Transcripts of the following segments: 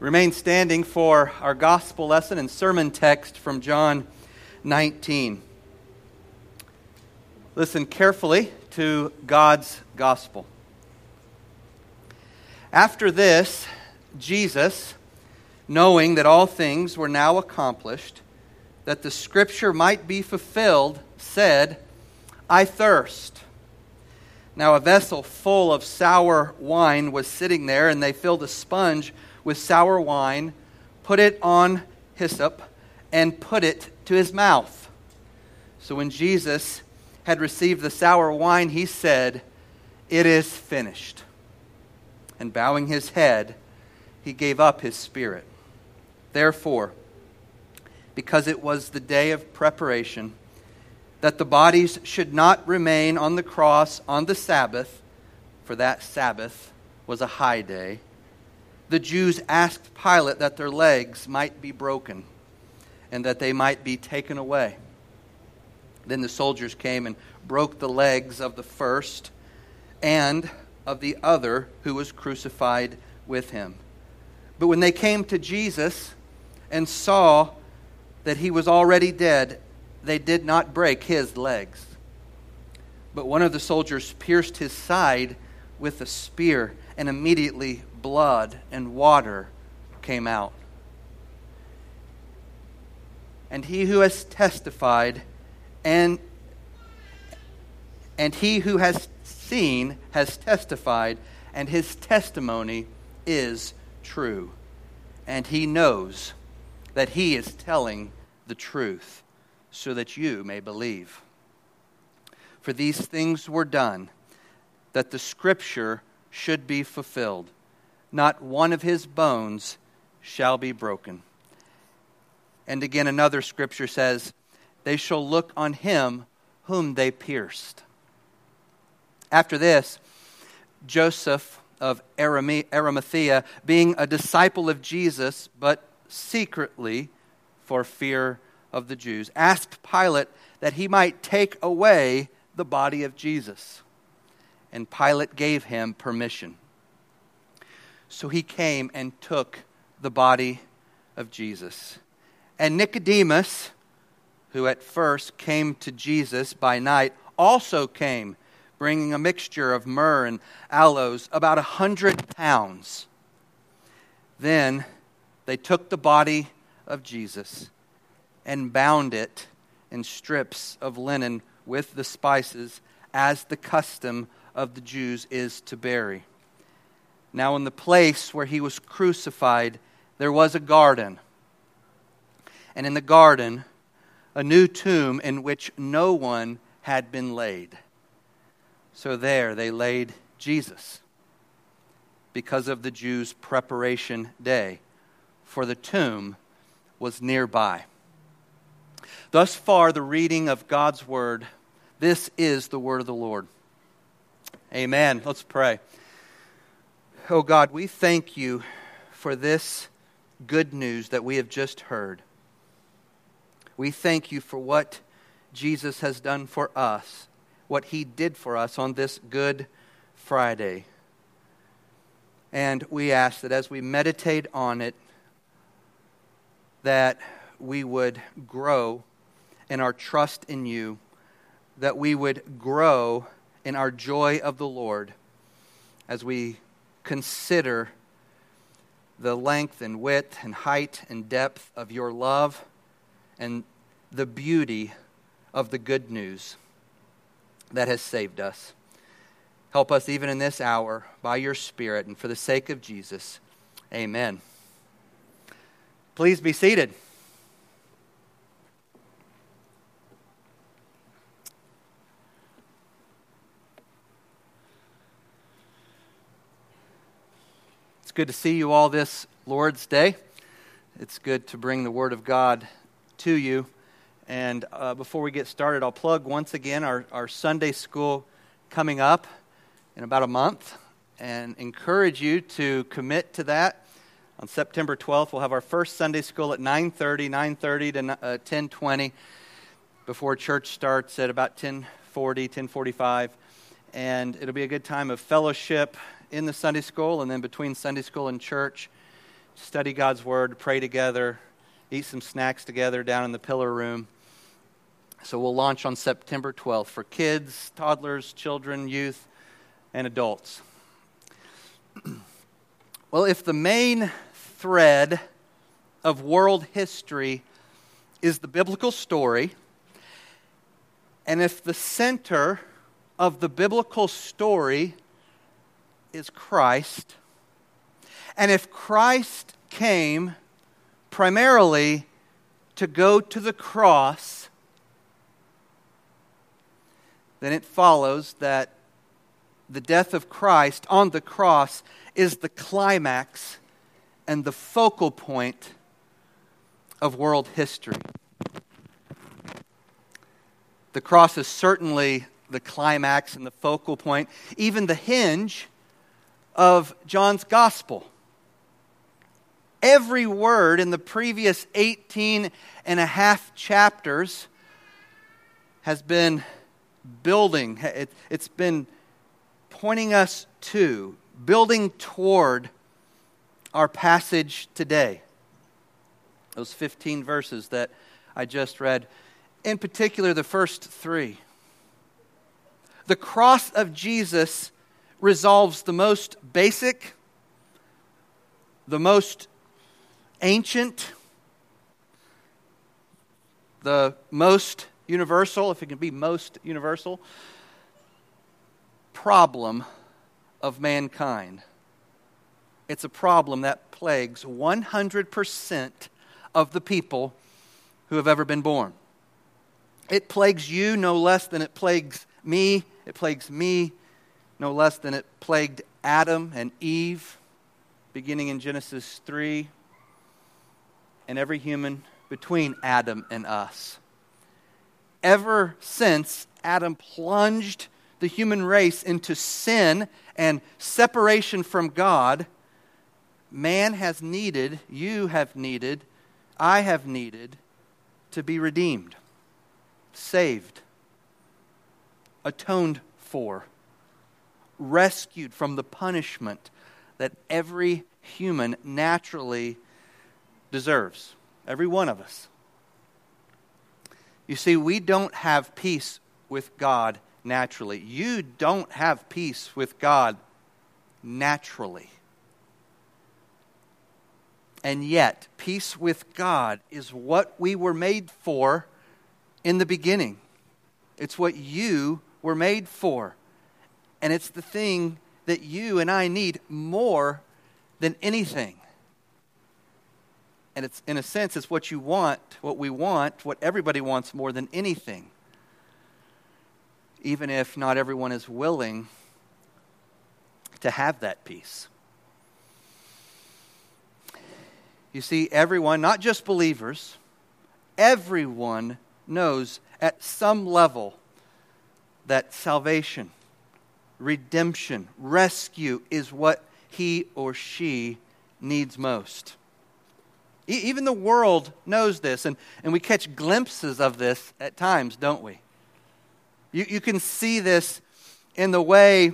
Remain standing for our gospel lesson and sermon text from John 19. Listen carefully to God's gospel. After this, Jesus, knowing that all things were now accomplished, that the scripture might be fulfilled, said, I thirst. Now, a vessel full of sour wine was sitting there, and they filled a sponge with sour wine, put it on hyssop, and put it to his mouth. So when Jesus had received the sour wine, he said, It is finished. And bowing his head, he gave up his spirit. Therefore, because it was the day of preparation, that the bodies should not remain on the cross on the Sabbath, for that Sabbath was a high day the Jews asked Pilate that their legs might be broken and that they might be taken away. Then the soldiers came and broke the legs of the first and of the other who was crucified with him. But when they came to Jesus and saw that he was already dead, they did not break his legs. But one of the soldiers pierced his side with a spear, and immediately blood and water came out. And he who has testified and and he who has seen has testified and his testimony is true. And he knows that he is telling the truth so that you may believe. For these things were done that the scripture should be fulfilled not one of his bones shall be broken. And again, another scripture says, They shall look on him whom they pierced. After this, Joseph of Arimathea, being a disciple of Jesus, but secretly for fear of the Jews, asked Pilate that he might take away the body of Jesus. And Pilate gave him permission. So he came and took the body of Jesus. And Nicodemus, who at first came to Jesus by night, also came, bringing a mixture of myrrh and aloes, about a hundred pounds. Then they took the body of Jesus and bound it in strips of linen with the spices, as the custom of the Jews is to bury. Now, in the place where he was crucified, there was a garden. And in the garden, a new tomb in which no one had been laid. So there they laid Jesus because of the Jews' preparation day, for the tomb was nearby. Thus far, the reading of God's word. This is the word of the Lord. Amen. Let's pray. Oh God, we thank you for this good news that we have just heard. We thank you for what Jesus has done for us, what he did for us on this Good Friday. And we ask that as we meditate on it, that we would grow in our trust in you, that we would grow in our joy of the Lord as we consider the length and width and height and depth of your love and the beauty of the good news that has saved us. Help us even in this hour by your Spirit and for the sake of Jesus. Amen. Please be seated. It's good to see you all this Lord's Day. It's good to bring the Word of God to you. And uh, before we get started, I'll plug once again our, our Sunday school coming up in about a month and encourage you to commit to that. On September 12th, we'll have our first Sunday school at 9.30, 9.30 to uh, 10.20 before church starts at about 10.40, 10.45. And it'll be a good time of fellowship in the Sunday school and then between Sunday school and church study God's Word, pray together, eat some snacks together down in the pillar room. So we'll launch on September 12th for kids, toddlers, children, youth, and adults. well, if the main thread of world history is the biblical story, and if the center of the biblical story is Christ, and if Christ came primarily to go to the cross, then it follows that the death of Christ on the cross is the climax and the focal point of world history. The cross is certainly the climax and the focal point, even the hinge of John's gospel. Every word in the previous 18 and a half chapters has been building, it, has been pointing us to, building toward our passage today. Those 15 verses that I just read, in particular, the first three. The cross of Jesus resolves the most basic, the most ancient, the most universal, if it can be most universal, problem of mankind. It's a problem that plagues 100% of the people who have ever been born. It plagues you no less than it plagues me. It plagues me no less than it plagued Adam and Eve, beginning in Genesis 3, and every human between Adam and us. Ever since Adam plunged the human race into sin and separation from God, man has needed, you have needed, I have needed to be redeemed, saved, atoned for, rescued from the punishment that every human naturally deserves. Every one of us. You see, we don't have peace with God naturally. You don't have peace with God naturally. And yet, peace with God is what we were made for in the beginning. It's what you were made for. And it's the thing that you and I need more than anything. And it's, in a sense, it's what you want, what we want, what everybody wants more than anything even if not everyone is willing to have that peace. You see, everyone, not just believers, everyone knows at some level that salvation, redemption, rescue is what he or she needs most. even the world knows this, and, and we catch glimpses of this at times, don't we? You, you can see this in the way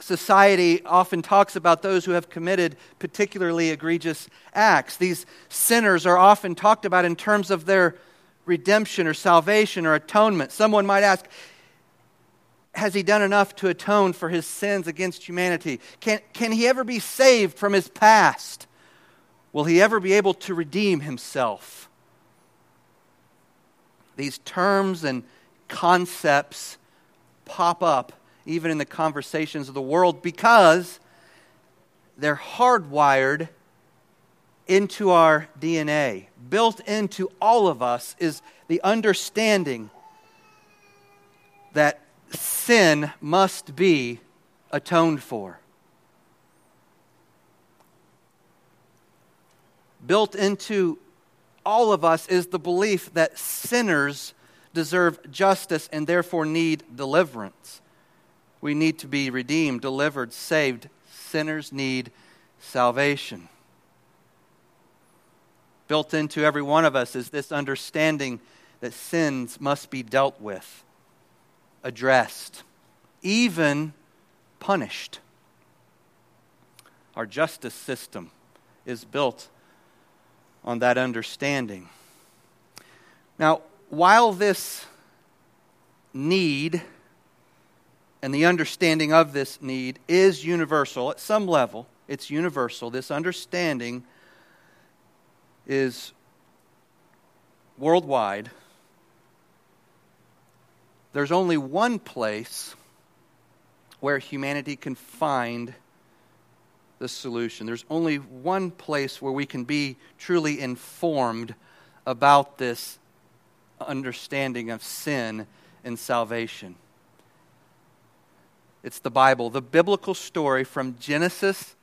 society often talks about those who have committed particularly egregious acts. These sinners are often talked about in terms of their redemption or salvation or atonement. Someone might ask, has he done enough to atone for his sins against humanity? Can, can he ever be saved from his past? Will he ever be able to redeem himself? These terms and concepts pop up even in the conversations of the world because they're hardwired into our DNA. Built into all of us is the understanding that sin must be atoned for. Built into all of us is the belief that sinners deserve justice and therefore need deliverance. We need to be redeemed, delivered, saved. Sinners need salvation. Built into every one of us is this understanding that sins must be dealt with, addressed, even punished. Our justice system is built on that understanding. Now, while this need and the understanding of this need is universal at some level, it's universal. This understanding is worldwide. There's only one place where humanity can find the solution. There's only one place where we can be truly informed about this understanding of sin and salvation. It's the Bible. The biblical story from Genesis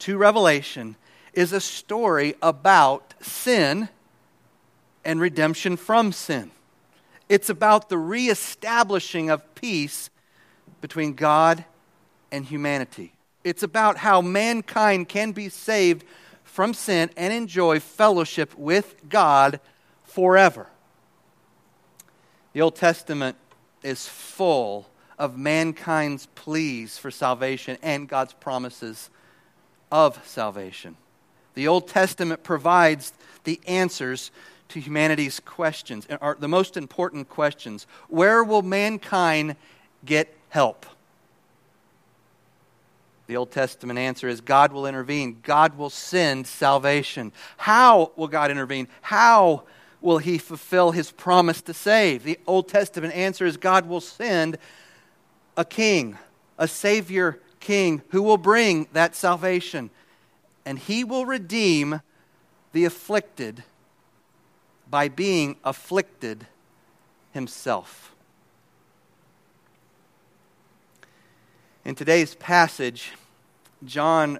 to Revelation is a story about sin and redemption from sin. It's about the reestablishing of peace between God and humanity. It's about how mankind can be saved from sin and enjoy fellowship with God forever. The Old Testament is full of mankind's pleas for salvation and God's promises of salvation. The Old Testament provides the answers to humanity's questions, are the most important questions. Where will mankind get help? The Old Testament answer is God will intervene. God will send salvation. How will God intervene? How will he fulfill his promise to save? The Old Testament answer is God will send a king, a savior king who will bring that salvation. And he will redeem the afflicted by being afflicted himself. In today's passage, John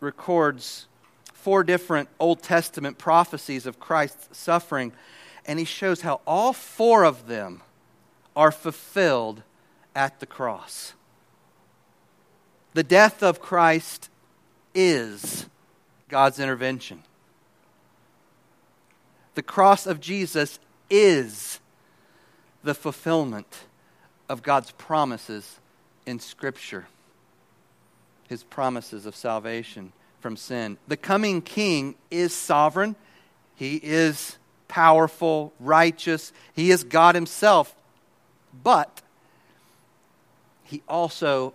records four different Old Testament prophecies of Christ's suffering, and he shows how all four of them are fulfilled at the cross. The death of Christ is God's intervention. The cross of Jesus is the fulfillment of God's promises in Scripture, His promises of salvation from sin. The coming King is sovereign, He is powerful, righteous, He is God Himself, but He also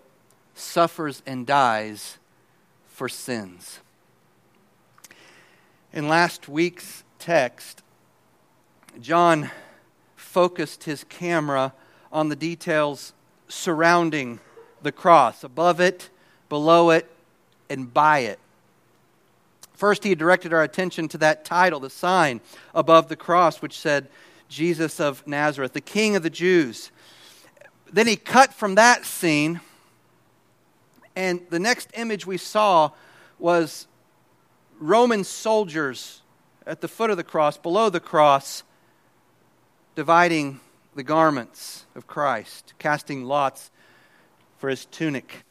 suffers and dies for sins. In last week's text, John focused his camera on the details surrounding the cross, above it, below it, and by it. First, he directed our attention to that title, the sign above the cross, which said, Jesus of Nazareth, the King of the Jews. Then he cut from that scene, and the next image we saw was Roman soldiers at the foot of the cross, below the cross, dividing the garments of Christ, casting lots for his tunic.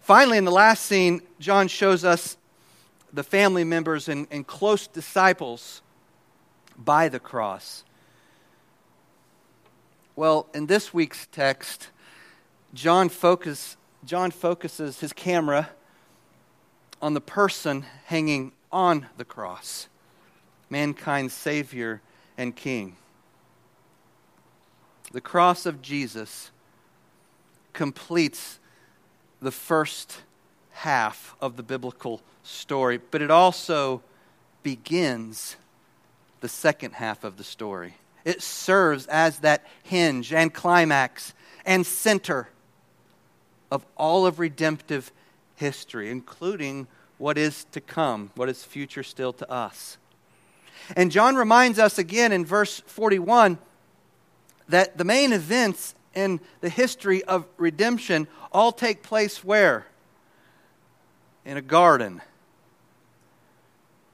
Finally, in the last scene, John shows us the family members and, and close disciples by the cross. Well, in this week's text, John, focus, John focuses his camera on the person hanging on the cross, mankind's Savior and King the cross of Jesus completes the first half of the biblical story, but it also begins the second half of the story. It serves as that hinge and climax and center of all of redemptive history, including what is to come, what is future still to us. And John reminds us again in verse 41 that the main events in the history of redemption all take place where? In a garden.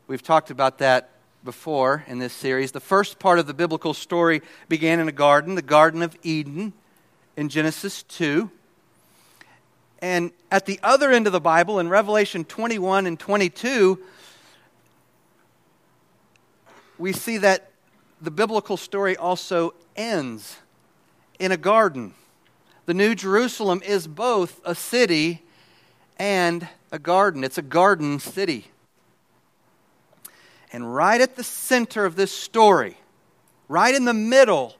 We've talked about that before in this series. The first part of the biblical story began in a garden, the Garden of Eden, in Genesis 2. And at the other end of the Bible, in Revelation 21 and 22, we see that the biblical story also ends in a garden. The New Jerusalem is both a city and a garden. It's a garden city. And right at the center of this story, right in the middle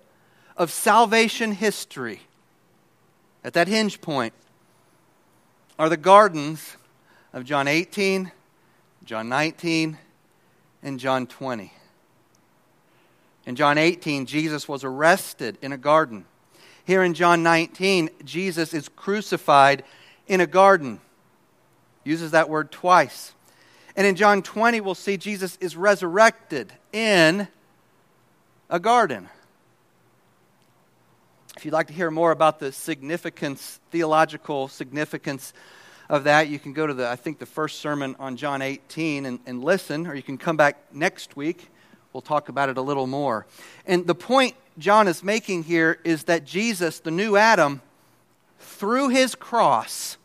of salvation history, at that hinge point, are the gardens of John 18, John 19, and John 20. In John 18, Jesus was arrested in a garden. Here in John 19, Jesus is crucified in a garden. Uses that word twice. And in John 20, we'll see Jesus is resurrected in a garden. If you'd like to hear more about the significance, theological significance of that, you can go to the, I think, the first sermon on John 18 and, and listen, or you can come back next week. We'll talk about it a little more. And the point John is making here is that Jesus, the new Adam, through his cross,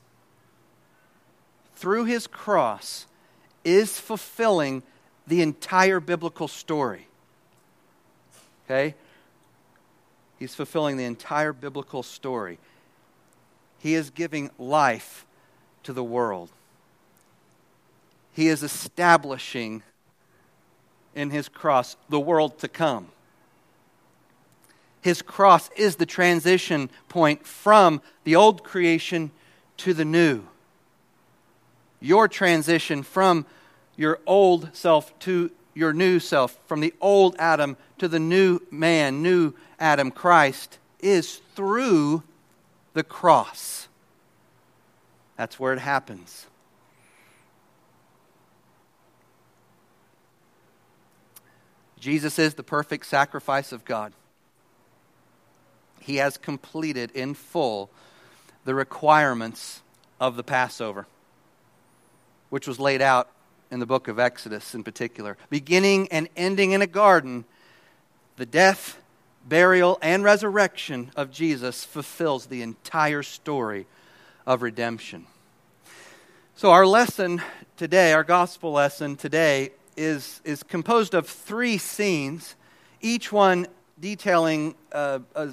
through his cross, is fulfilling the entire biblical story. Okay? He's fulfilling the entire biblical story. He is giving life to the world. He is establishing in his cross the world to come. His cross is the transition point from the old creation to the new. Your transition from your old self to your new self, from the old Adam to the new man, new Adam, Christ, is through the cross. That's where it happens. Jesus is the perfect sacrifice of God. He has completed in full the requirements of the Passover, which was laid out in the book of Exodus in particular. Beginning and ending in a garden, the death, burial, and resurrection of Jesus fulfills the entire story of redemption. So, our lesson today, our gospel lesson today, is, is composed of three scenes, each one detailing a, a,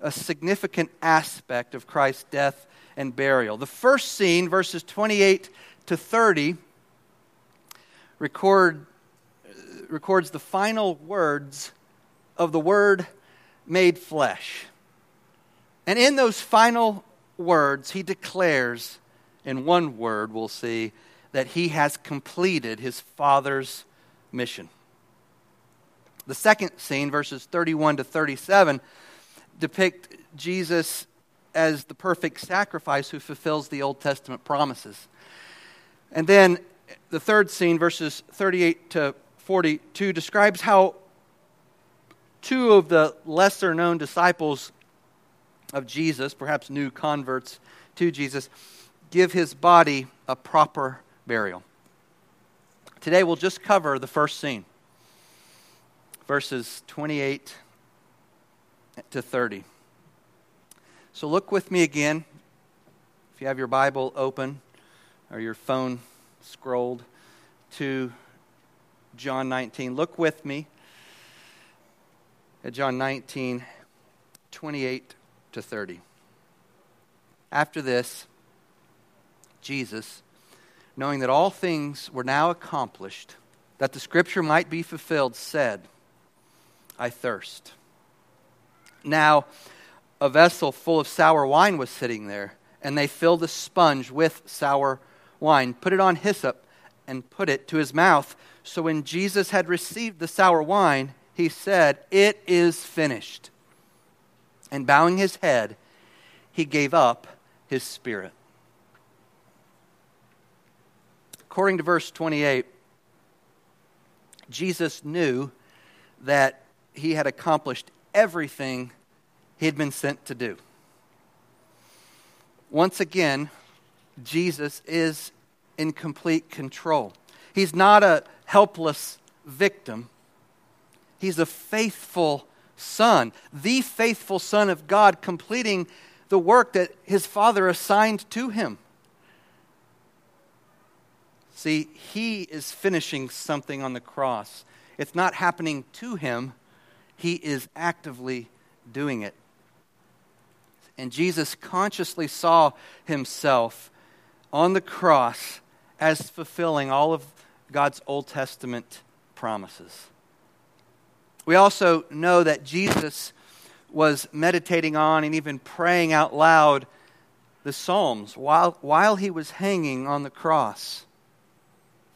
a significant aspect of Christ's death and burial. The first scene, verses 28 to 30, record, records the final words of the Word made flesh. And in those final words, he declares, in one word, we'll see, that he has completed his Father's mission. The second scene, verses 31 to 37, depict Jesus as the perfect sacrifice who fulfills the Old Testament promises. And then the third scene, verses 38 to 42, describes how two of the lesser known disciples of Jesus, perhaps new converts to Jesus, give his body a proper burial. Today we'll just cover the first scene, verses 28 to 30. So look with me again, if you have your Bible open or your phone scrolled to John 19. Look with me at John 19, 28 to 30. After this, Jesus, knowing that all things were now accomplished, that the scripture might be fulfilled, said, I thirst. Now, a vessel full of sour wine was sitting there, and they filled a sponge with sour wine, put it on hyssop, and put it to his mouth. So when Jesus had received the sour wine, he said, It is finished. And bowing his head, he gave up his spirit. According to verse 28, Jesus knew that he had accomplished everything he had been sent to do. Once again, Jesus is in complete control. He's not a helpless victim, he's a faithful son, the faithful son of God, completing the work that his father assigned to him. See, he is finishing something on the cross. It's not happening to him, he is actively doing it. And Jesus consciously saw himself on the cross as fulfilling all of God's Old Testament promises. We also know that Jesus was meditating on and even praying out loud the Psalms while, while he was hanging on the cross.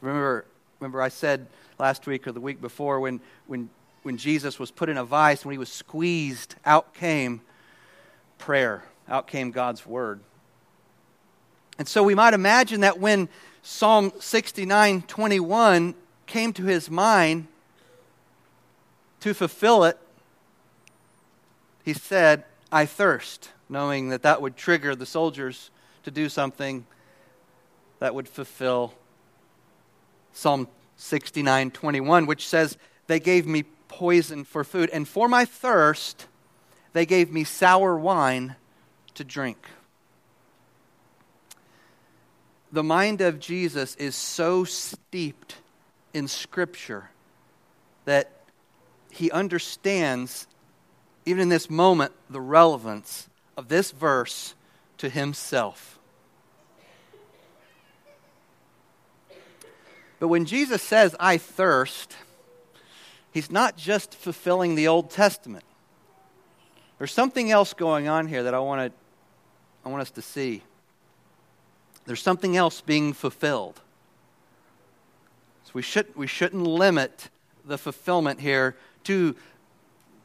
Remember, remember, I said last week or the week before when, when, when Jesus was put in a vice, when he was squeezed, out came prayer, out came God's word. And so we might imagine that when Psalm 69 21 came to his mind to fulfill it, he said, I thirst, knowing that that would trigger the soldiers to do something that would fulfill Psalm 69 21, which says, They gave me poison for food, and for my thirst, they gave me sour wine to drink. The mind of Jesus is so steeped in Scripture that he understands, even in this moment, the relevance of this verse to himself. But when Jesus says, I thirst, he's not just fulfilling the Old Testament. There's something else going on here that I want, to, I want us to see. There's something else being fulfilled. So we, should, we shouldn't limit the fulfillment here to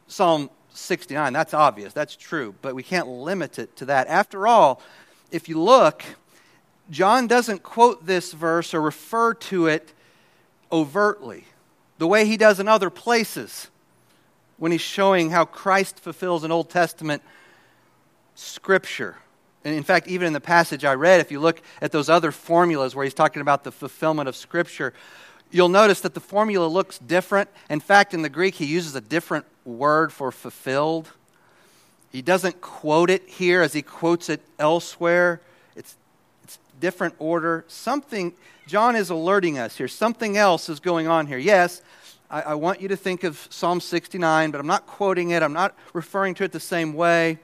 Psalm 69. That's obvious, that's true, but we can't limit it to that. After all, if you look, John doesn't quote this verse or refer to it overtly the way he does in other places when he's showing how Christ fulfills an Old Testament scripture. And in fact, even in the passage I read, if you look at those other formulas where he's talking about the fulfillment of scripture, you'll notice that the formula looks different. In fact, in the Greek, he uses a different word for fulfilled. He doesn't quote it here as he quotes it elsewhere. Different order. Something, John is alerting us here. Something else is going on here. Yes, I, I want you to think of Psalm 69, but I'm not quoting it, I'm not referring to it the same way.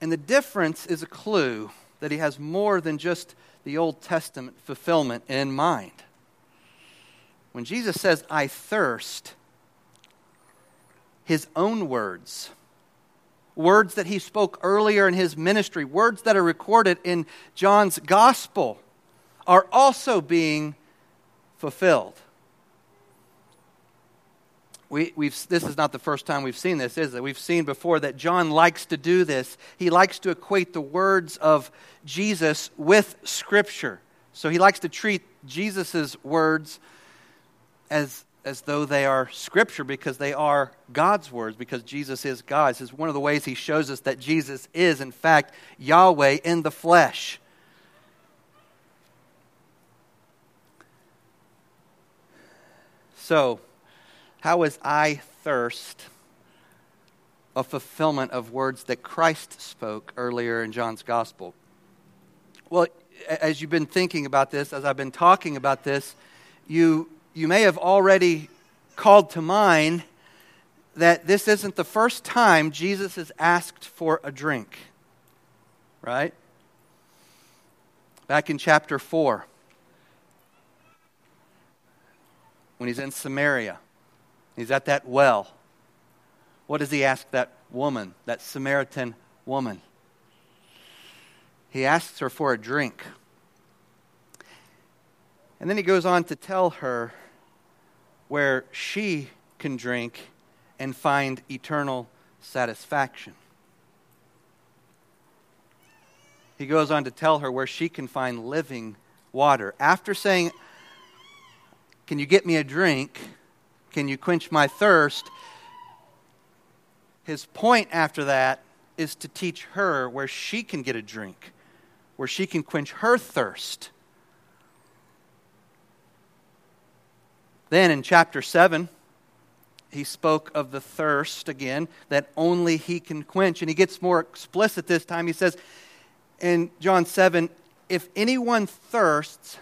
And the difference is a clue that he has more than just the Old Testament fulfillment in mind. When Jesus says, I thirst, his own words, words that he spoke earlier in his ministry, words that are recorded in John's gospel, are also being fulfilled. We, we've, this is not the first time we've seen this, is it? We've seen before that John likes to do this. He likes to equate the words of Jesus with Scripture. So he likes to treat Jesus' words as, as though they are Scripture because they are God's words, because Jesus is God. This is one of the ways he shows us that Jesus is, in fact, Yahweh in the flesh. So, how is I thirst a fulfillment of words that Christ spoke earlier in John's gospel? Well, as you've been thinking about this, as I've been talking about this, you, you may have already called to mind that this isn't the first time Jesus has asked for a drink, right? Back in chapter 4. when he's in Samaria. He's at that well. What does he ask that woman, that Samaritan woman? He asks her for a drink. And then he goes on to tell her where she can drink and find eternal satisfaction. He goes on to tell her where she can find living water. After saying, can you get me a drink? Can you quench my thirst? His point after that is to teach her where she can get a drink, where she can quench her thirst. Then in chapter 7, he spoke of the thirst again that only he can quench. And he gets more explicit this time. He says in John 7 if anyone thirsts,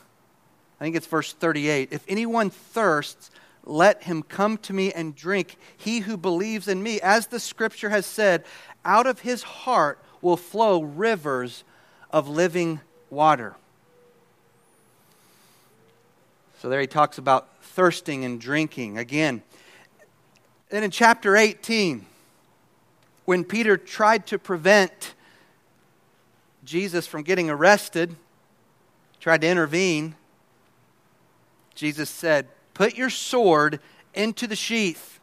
I think it's verse 38. If anyone thirsts, let him come to me and drink. He who believes in me, as the scripture has said, out of his heart will flow rivers of living water. So there he talks about thirsting and drinking again. Then in chapter 18, when Peter tried to prevent Jesus from getting arrested, tried to intervene, Jesus said, Put your sword into the sheath.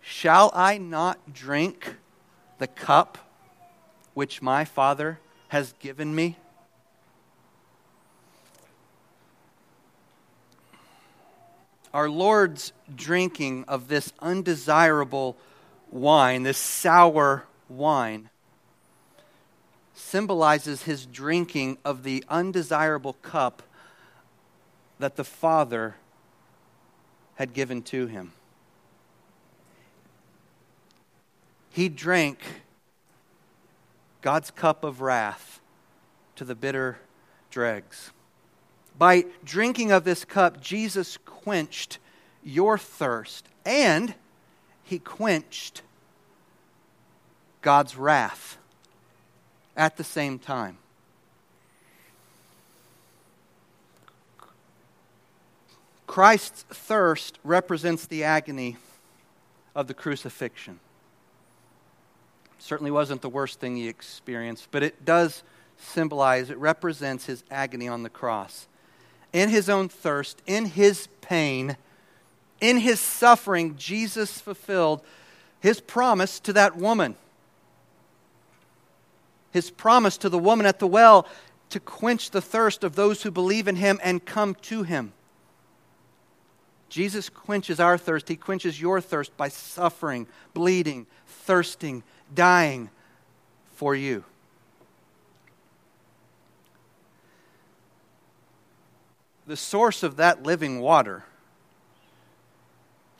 Shall I not drink the cup which my Father has given me? Our Lord's drinking of this undesirable wine, this sour wine, symbolizes his drinking of the undesirable cup that the Father had given to him. He drank God's cup of wrath to the bitter dregs. By drinking of this cup, Jesus quenched your thirst and he quenched God's wrath at the same time. Christ's thirst represents the agony of the crucifixion. Certainly wasn't the worst thing he experienced, but it does symbolize, it represents his agony on the cross. In his own thirst, in his pain, in his suffering, Jesus fulfilled his promise to that woman. His promise to the woman at the well to quench the thirst of those who believe in him and come to him. Jesus quenches our thirst. He quenches your thirst by suffering, bleeding, thirsting, dying for you. The source of that living water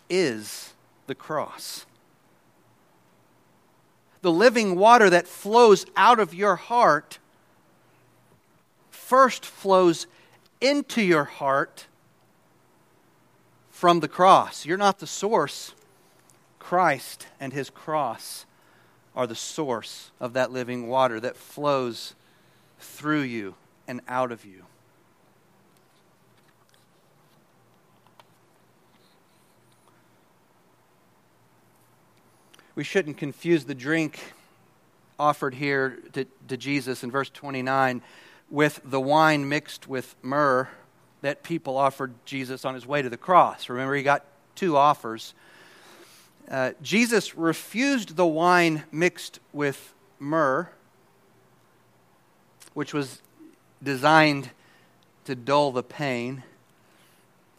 is the cross. The living water that flows out of your heart first flows into your heart from the cross. You're not the source. Christ and his cross are the source of that living water that flows through you and out of you. We shouldn't confuse the drink offered here to, to Jesus in verse 29 with the wine mixed with myrrh that people offered Jesus on his way to the cross. Remember, he got two offers. Uh, Jesus refused the wine mixed with myrrh, which was designed to dull the pain.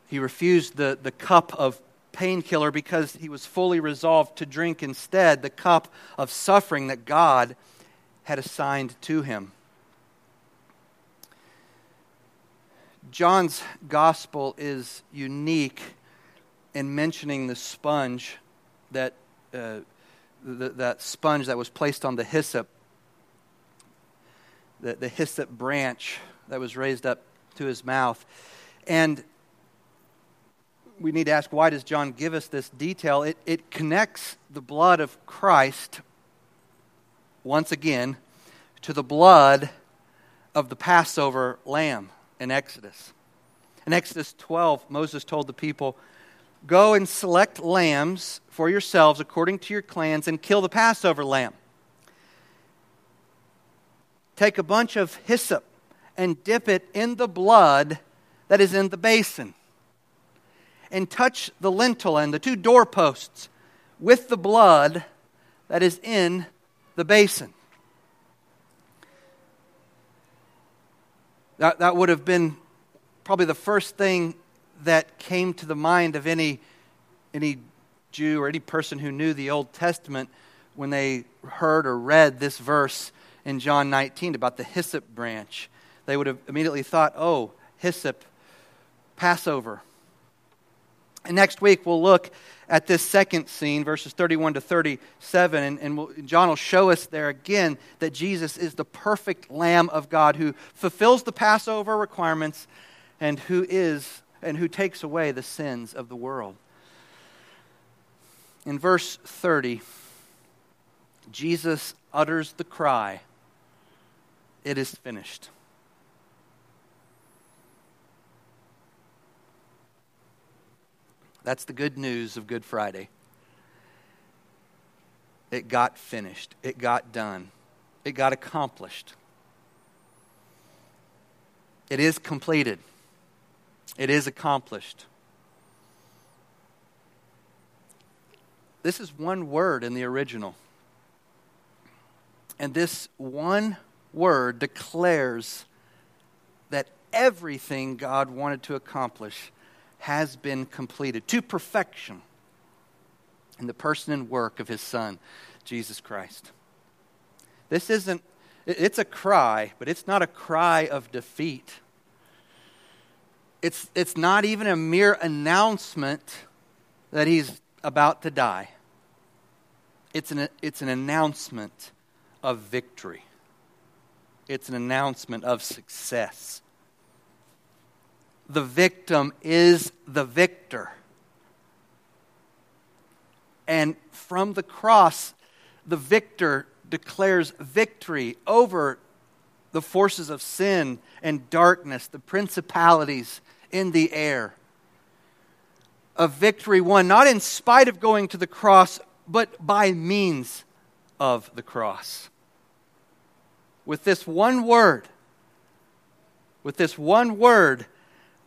He refused the, the cup of painkiller because he was fully resolved to drink instead the cup of suffering that God had assigned to him. John's gospel is unique in mentioning the sponge that uh, the, that sponge that was placed on the hyssop, the, the hyssop branch that was raised up to his mouth. And we need to ask why does John give us this detail? It, it connects the blood of Christ, once again, to the blood of the Passover lamb in Exodus. In Exodus 12, Moses told the people, Go and select lambs for yourselves according to your clans and kill the Passover lamb. Take a bunch of hyssop and dip it in the blood that is in the basin. And touch the lintel and the two doorposts with the blood that is in the basin. That, that would have been probably the first thing that came to the mind of any, any Jew or any person who knew the Old Testament when they heard or read this verse in John 19 about the hyssop branch. They would have immediately thought, oh, hyssop, Passover. And next week we'll look at this second scene, verses 31 to 37, and, and we'll, John will show us there again that Jesus is the perfect Lamb of God who fulfills the Passover requirements and who is and who takes away the sins of the world. In verse 30, Jesus utters the cry, It is finished. That's the good news of Good Friday. It got finished, it got done, it got accomplished. It is completed, it is accomplished. This is one word in the original. And this one word declares that everything God wanted to accomplish has been completed to perfection in the person and work of his Son, Jesus Christ. This isn't, it's a cry, but it's not a cry of defeat. It's, it's not even a mere announcement that he's about to die. It's an, it's an announcement of victory, it's an announcement of success. The victim is the victor. And from the cross, the victor declares victory over the forces of sin and darkness, the principalities in the air. A victory won not in spite of going to the cross, but by means of the cross. With this one word, with this one word,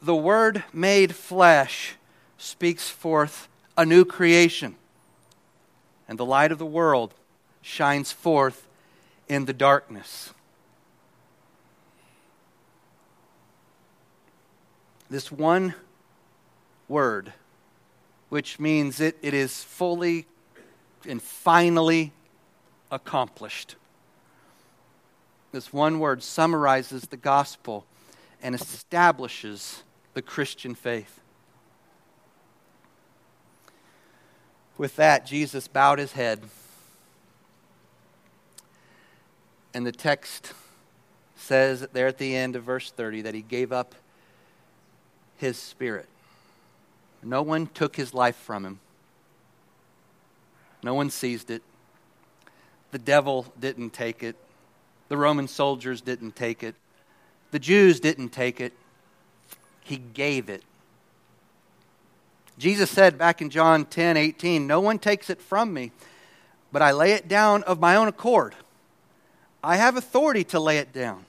the Word made flesh speaks forth a new creation, and the light of the world shines forth in the darkness. This one word, which means it, it is fully and finally accomplished. This one word summarizes the gospel and establishes the Christian faith. With that, Jesus bowed his head. And the text says there at the end of verse 30 that he gave up his spirit. No one took his life from him, no one seized it. The devil didn't take it, the Roman soldiers didn't take it, the Jews didn't take it. He gave it. Jesus said back in John 10 18, No one takes it from me, but I lay it down of my own accord. I have authority to lay it down,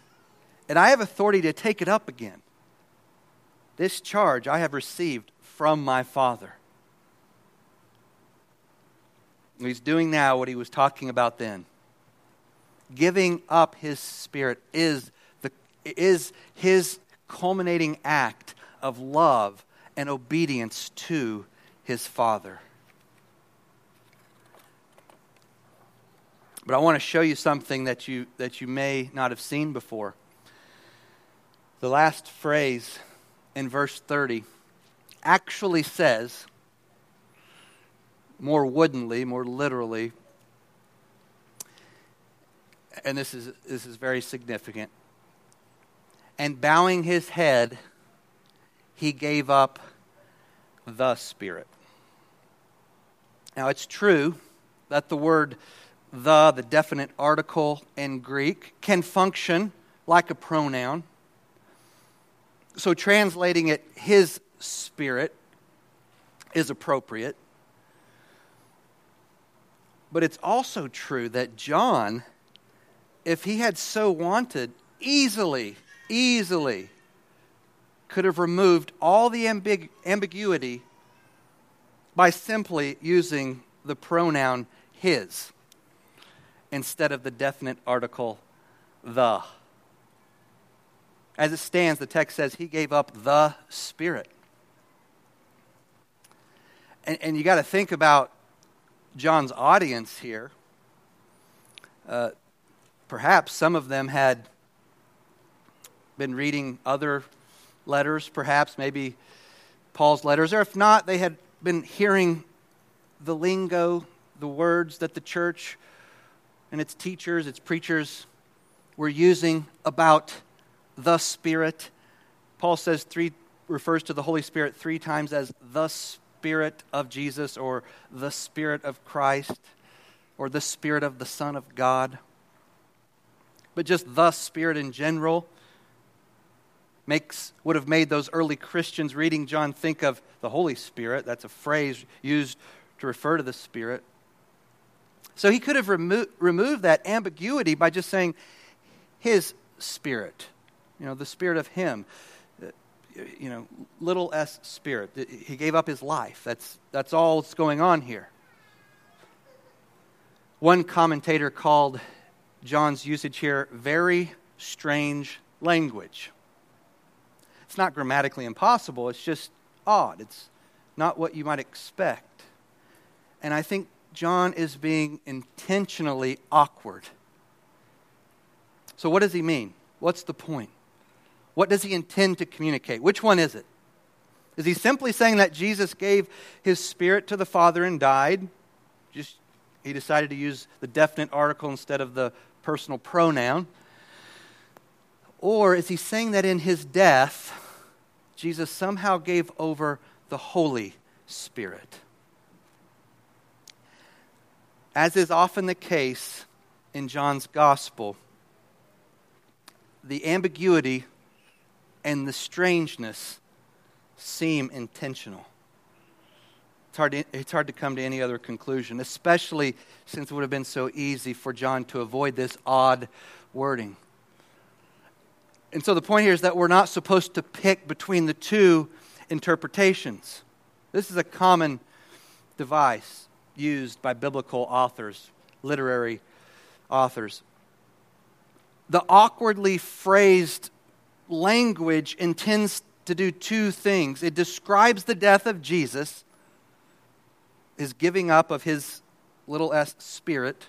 and I have authority to take it up again. This charge I have received from my Father. He's doing now what he was talking about then. Giving up his spirit is, the, is his culminating act of love and obedience to his Father. But I want to show you something that you, that you may not have seen before. The last phrase in verse 30 actually says, more woodenly, more literally, and this is, this is very significant and bowing his head, he gave up the Spirit. Now, it's true that the word the, the definite article in Greek, can function like a pronoun. So, translating it, his spirit, is appropriate. But it's also true that John, if he had so wanted, easily easily could have removed all the ambig- ambiguity by simply using the pronoun his instead of the definite article the. As it stands, the text says he gave up the Spirit. And, and you got to think about John's audience here. Uh, perhaps some of them had been reading other letters, perhaps, maybe Paul's letters, or if not, they had been hearing the lingo, the words that the church and its teachers, its preachers were using about the Spirit. Paul says three refers to the Holy Spirit three times as the Spirit of Jesus or the Spirit of Christ or the Spirit of the Son of God. But just the Spirit in general makes, would have made those early Christians reading John think of the Holy Spirit. That's a phrase used to refer to the Spirit. So he could have remo- removed that ambiguity by just saying, His Spirit, you know, the Spirit of Him. Uh, you know, little s spirit. He gave up his life. That's, that's all that's going on here. One commentator called John's usage here very strange language. It's not grammatically impossible, it's just odd. It's not what you might expect. And I think John is being intentionally awkward. So, what does he mean? What's the point? What does he intend to communicate? Which one is it? Is he simply saying that Jesus gave his spirit to the Father and died? Just he decided to use the definite article instead of the personal pronoun. Or is he saying that in his death, Jesus somehow gave over the Holy Spirit? As is often the case in John's Gospel, the ambiguity and the strangeness seem intentional. It's hard, to, it's hard to come to any other conclusion, especially since it would have been so easy for John to avoid this odd wording. And so the point here is that we're not supposed to pick between the two interpretations. This is a common device used by biblical authors, literary authors. The awkwardly phrased language intends to do two things it describes the death of Jesus his giving up of his little s spirit.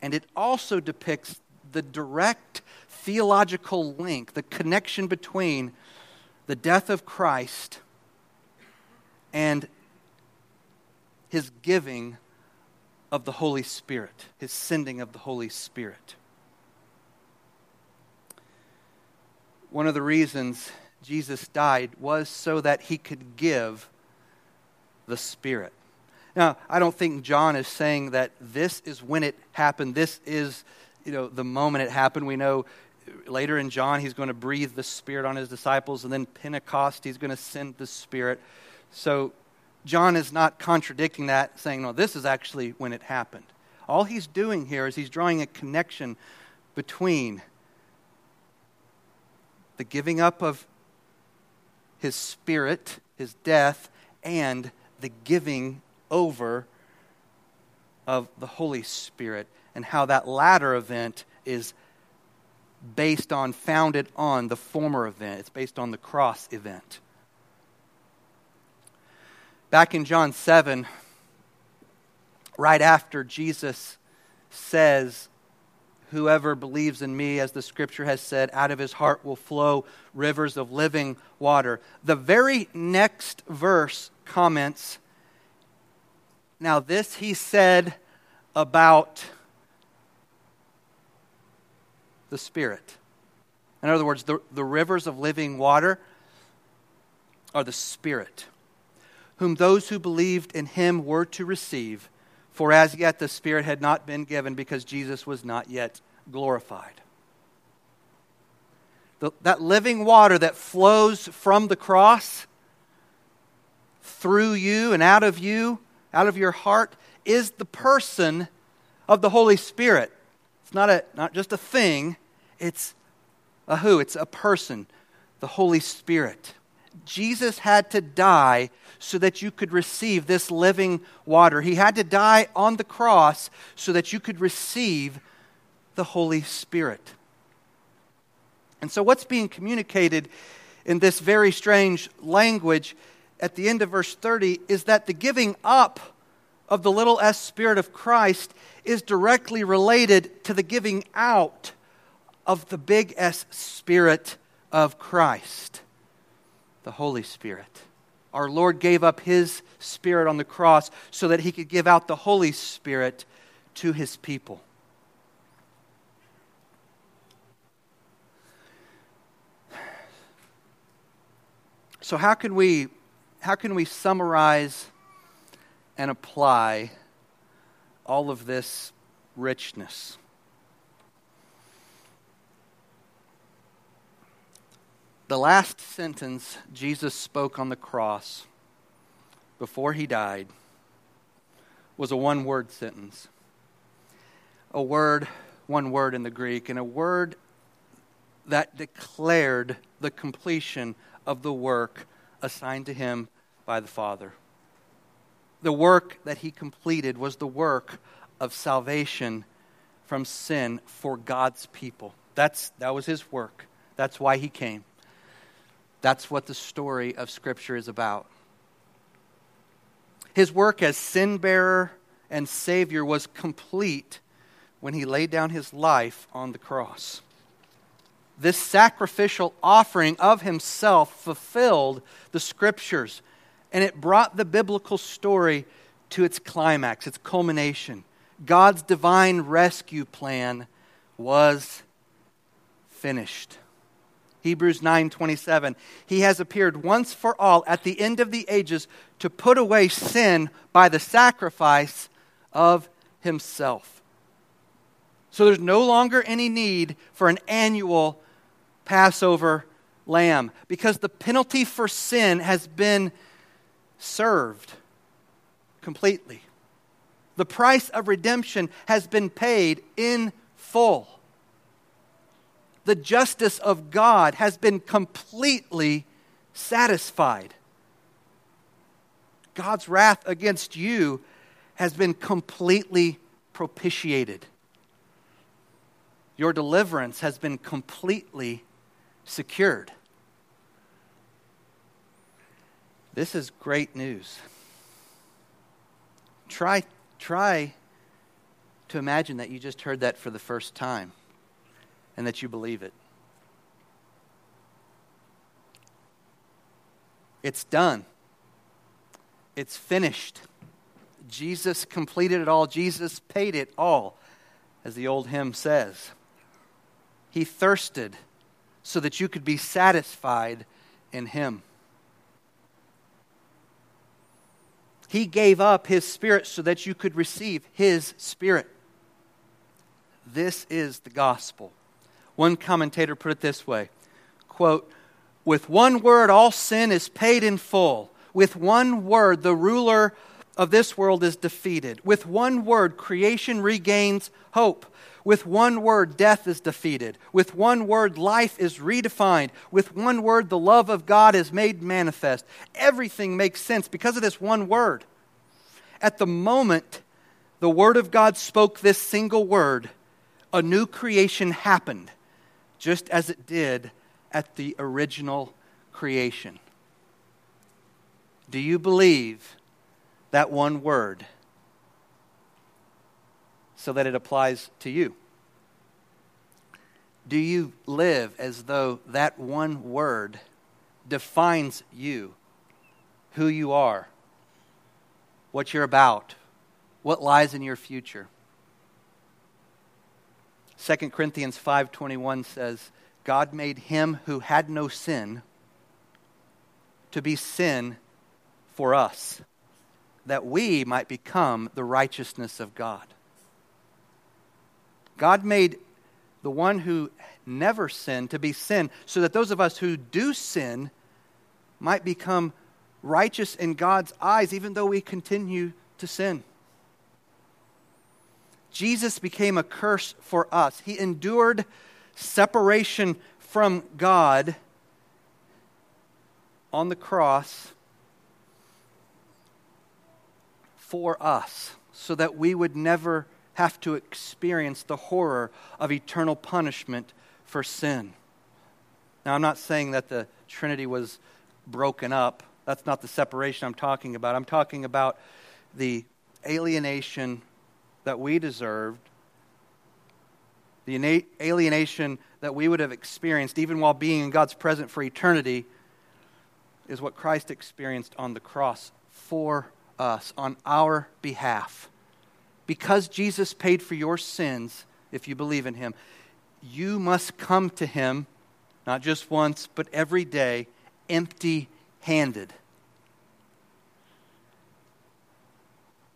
And it also depicts the direct theological link, the connection between the death of Christ and his giving of the Holy Spirit, his sending of the Holy Spirit. One of the reasons Jesus died was so that he could give the Spirit. Now, I don't think John is saying that this is when it happened. This is, you know, the moment it happened. We know later in John he's going to breathe the Spirit on his disciples, and then Pentecost he's going to send the Spirit. So John is not contradicting that, saying, no, this is actually when it happened. All he's doing here is he's drawing a connection between the giving up of his spirit, his death, and the giving over of the Holy Spirit and how that latter event is based on, founded on the former event. It's based on the cross event. Back in John 7, right after Jesus says, Whoever believes in me, as the scripture has said, out of his heart will flow rivers of living water. The very next verse comments. Now, this he said about the Spirit. In other words, the, the rivers of living water are the Spirit, whom those who believed in him were to receive, for as yet the Spirit had not been given because Jesus was not yet glorified. The, that living water that flows from the cross through you and out of you, out of your heart, is the person of the Holy Spirit. It's not, a, not just a thing, it's a who, it's a person, the Holy Spirit. Jesus had to die so that you could receive this living water. He had to die on the cross so that you could receive the Holy Spirit. And so, what's being communicated in this very strange language at the end of verse 30 is that the giving up of the little s Spirit of Christ is directly related to the giving out of the big S Spirit of Christ, the Holy Spirit. Our Lord gave up His Spirit on the cross so that He could give out the Holy Spirit to His people. So, how can we how can we summarize and apply all of this richness? The last sentence Jesus spoke on the cross before he died was a one word sentence. A word, one word in the Greek, and a word that declared the completion of the work assigned to him by the Father. The work that he completed was the work of salvation from sin for God's people. That's, that was his work. That's why he came. That's what the story of Scripture is about. His work as sin bearer and Savior was complete when he laid down his life on the cross. This sacrificial offering of himself fulfilled the Scriptures, and it brought the biblical story to its climax, its culmination. God's divine rescue plan was finished. Hebrews 9:27 He has appeared once for all at the end of the ages to put away sin by the sacrifice of himself. So there's no longer any need for an annual Passover lamb because the penalty for sin has been served completely. The price of redemption has been paid in full the justice of God has been completely satisfied. God's wrath against you has been completely propitiated. Your deliverance has been completely secured. This is great news. Try, try to imagine that you just heard that for the first time and that you believe it. It's done. It's finished. Jesus completed it all. Jesus paid it all, as the old hymn says. He thirsted so that you could be satisfied in Him. He gave up His Spirit so that you could receive His Spirit. This is the gospel. One commentator put it this way quote, With one word, all sin is paid in full. With one word, the ruler of this world is defeated. With one word, creation regains hope. With one word, death is defeated. With one word, life is redefined. With one word, the love of God is made manifest. Everything makes sense because of this one word. At the moment the Word of God spoke this single word, a new creation happened just as it did at the original creation. Do you believe that one word so that it applies to you? Do you live as though that one word defines you, who you are, what you're about, what lies in your future? 2 Corinthians 5:21 says, God made him who had no sin to be sin for us, that we might become the righteousness of God. God made the one who never sinned to be sin, so that those of us who do sin might become righteous in God's eyes, even though we continue to sin. Jesus became a curse for us. He endured separation from God on the cross for us so that we would never have to experience the horror of eternal punishment for sin. Now, I'm not saying that the Trinity was broken up. That's not the separation I'm talking about. I'm talking about the alienation that we deserved, the alienation that we would have experienced even while being in God's presence for eternity, is what Christ experienced on the cross for us, on our behalf. Because Jesus paid for your sins, if you believe in Him, you must come to Him, not just once, but every day, empty handed.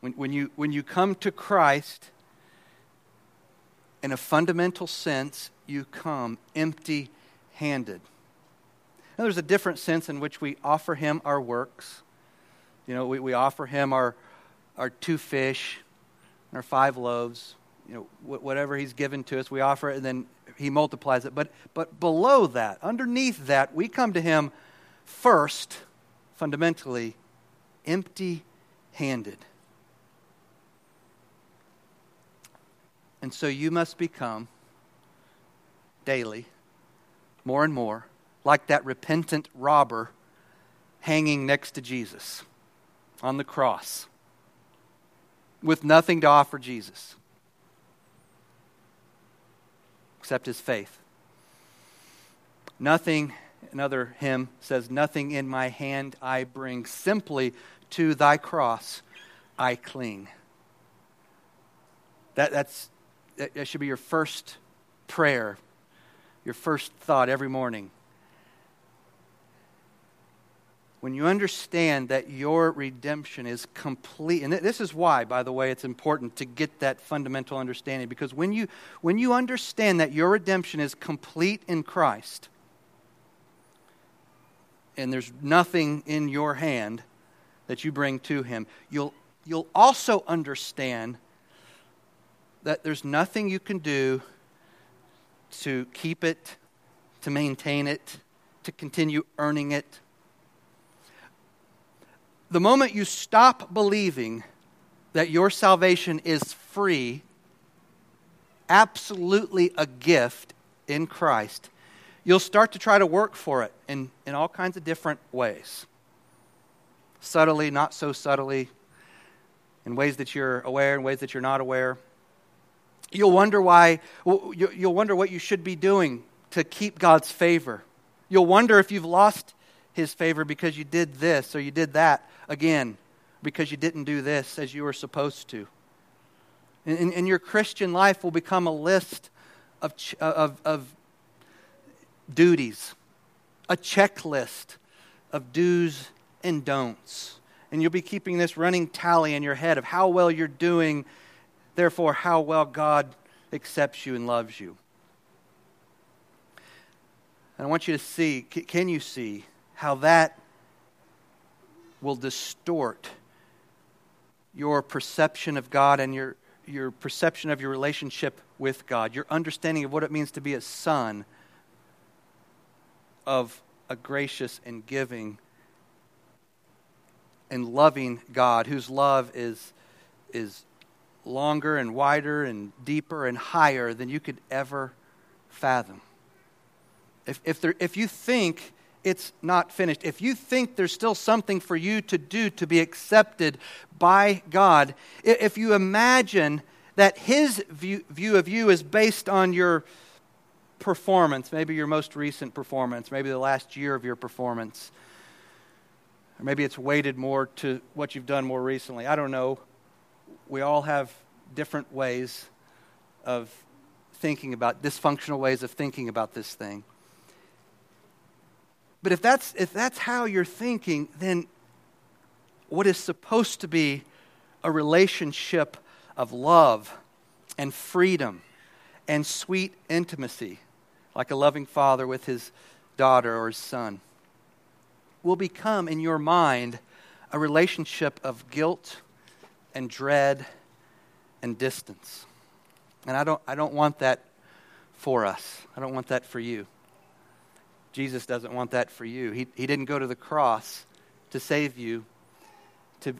When, when, you, when you come to Christ, in a fundamental sense, you come empty handed. And there's a different sense in which we offer him our works. You know, we, we offer him our, our two fish and our five loaves. You know, wh- whatever he's given to us, we offer it, and then he multiplies it. But, but below that, underneath that, we come to him first, fundamentally, empty handed. And so you must become daily, more and more, like that repentant robber hanging next to Jesus on the cross with nothing to offer Jesus except his faith. Nothing, another hymn says, Nothing in my hand I bring, simply to thy cross I cling. That, that's, that should be your first prayer, your first thought every morning. When you understand that your redemption is complete, and this is why, by the way, it's important to get that fundamental understanding, because when you, when you understand that your redemption is complete in Christ, and there's nothing in your hand that you bring to Him, you'll, you'll also understand that there's nothing you can do to keep it, to maintain it, to continue earning it. The moment you stop believing that your salvation is free, absolutely a gift in Christ, you'll start to try to work for it in, in all kinds of different ways. Subtly, not so subtly, in ways that you're aware, in ways that you're not aware. You'll wonder why, you'll wonder what you should be doing to keep God's favor. You'll wonder if you've lost his favor because you did this or you did that again, because you didn't do this as you were supposed to. And, and your Christian life will become a list of, uh, of, of duties, a checklist of do's and don'ts. And you'll be keeping this running tally in your head of how well you're doing therefore, how well God accepts you and loves you. And I want you to see can you see how that will distort your perception of God and your, your perception of your relationship with God, your understanding of what it means to be a son of a gracious and giving and loving God, whose love is, is longer and wider and deeper and higher than you could ever fathom. If, if, there, if you think it's not finished, if you think there's still something for you to do to be accepted by God, if you imagine that His view, view of you is based on your performance, maybe your most recent performance, maybe the last year of your performance, or maybe it's weighted more to what you've done more recently, I don't know we all have different ways of thinking about dysfunctional ways of thinking about this thing. But if that's if that's how you're thinking, then what is supposed to be a relationship of love and freedom and sweet intimacy, like a loving father with his daughter or his son, will become in your mind a relationship of guilt and dread and distance. And I don't, I don't want that for us. I don't want that for you. Jesus doesn't want that for you. He, he didn't go to the cross to save you to,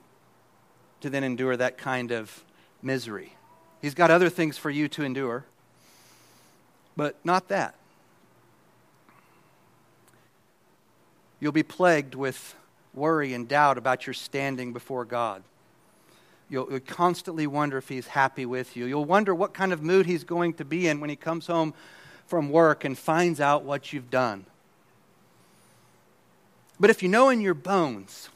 to then endure that kind of misery. He's got other things for you to endure, but not that. You'll be plagued with worry and doubt about your standing before God. You'll, you'll, constantly wonder if he's happy with you. You'll wonder what kind of mood he's going to be in when he comes home from work and finds out what you've done. But if you know in your bones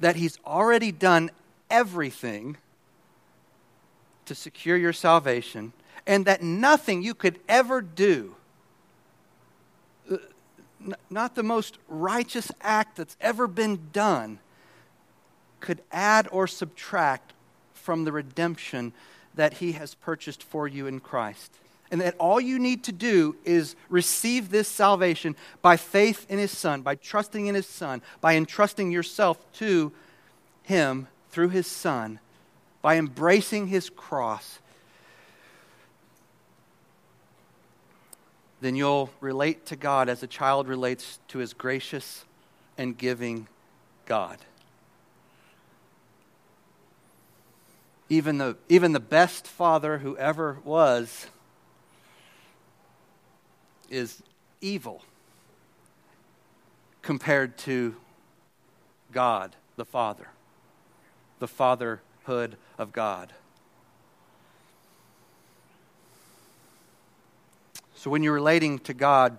that he's already done everything to secure your salvation, and that nothing you could ever do, uh, not the most righteous act that's ever been done, could add or subtract from the redemption that he has purchased for you in Christ. And that all you need to do is receive this salvation by faith in His Son, by trusting in His Son, by entrusting yourself to Him through His Son, by embracing His cross. Then you'll relate to God as a child relates to His gracious and giving God. Even the, even the best father who ever was is evil compared to God the Father, the fatherhood of God. So when you're relating to God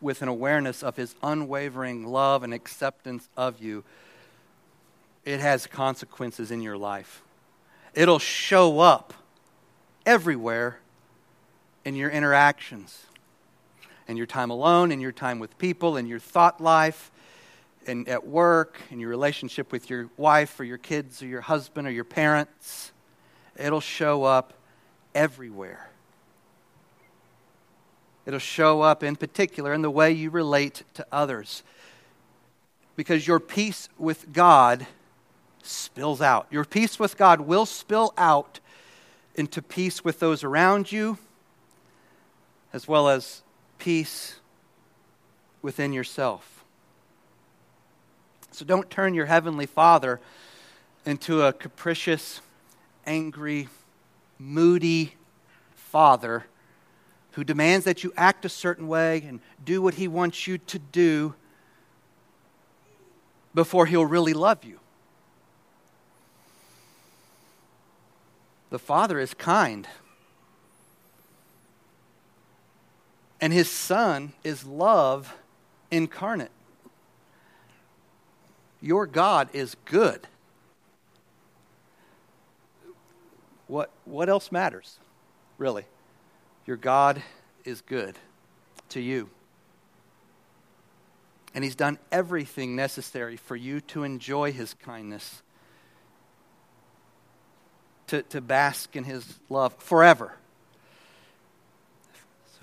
with an awareness of his unwavering love and acceptance of you, it has consequences in your life. It'll show up everywhere in your interactions and your time alone, and your time with people, and your thought life, and at work, and your relationship with your wife or your kids or your husband or your parents. It'll show up everywhere. It'll show up in particular in the way you relate to others. Because your peace with God spills out. Your peace with God will spill out into peace with those around you, as well as peace within yourself. So don't turn your heavenly Father into a capricious, angry, moody father who demands that you act a certain way and do what he wants you to do before he'll really love you. The Father is kind. And his Son is love incarnate. Your God is good. What, what else matters, really? Your God is good to you. And He's done everything necessary for you to enjoy His kindness, to, to bask in His love forever.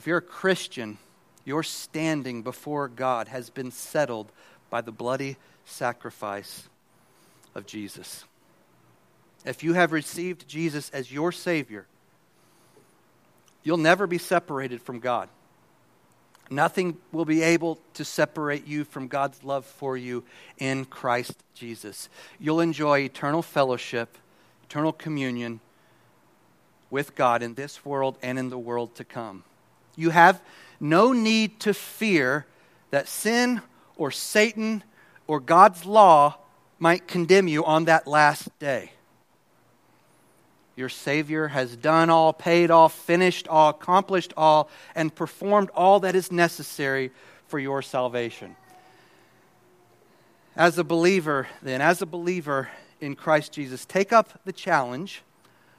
If you're a Christian, your standing before God has been settled by the bloody sacrifice of Jesus. If you have received Jesus as your Savior, you'll never be separated from God. Nothing will be able to separate you from God's love for you in Christ Jesus. You'll enjoy eternal fellowship, eternal communion with God in this world and in the world to come. You have no need to fear that sin or Satan or God's law might condemn you on that last day. Your Savior has done all, paid all, finished all, accomplished all, and performed all that is necessary for your salvation. As a believer, then, as a believer in Christ Jesus, take up the challenge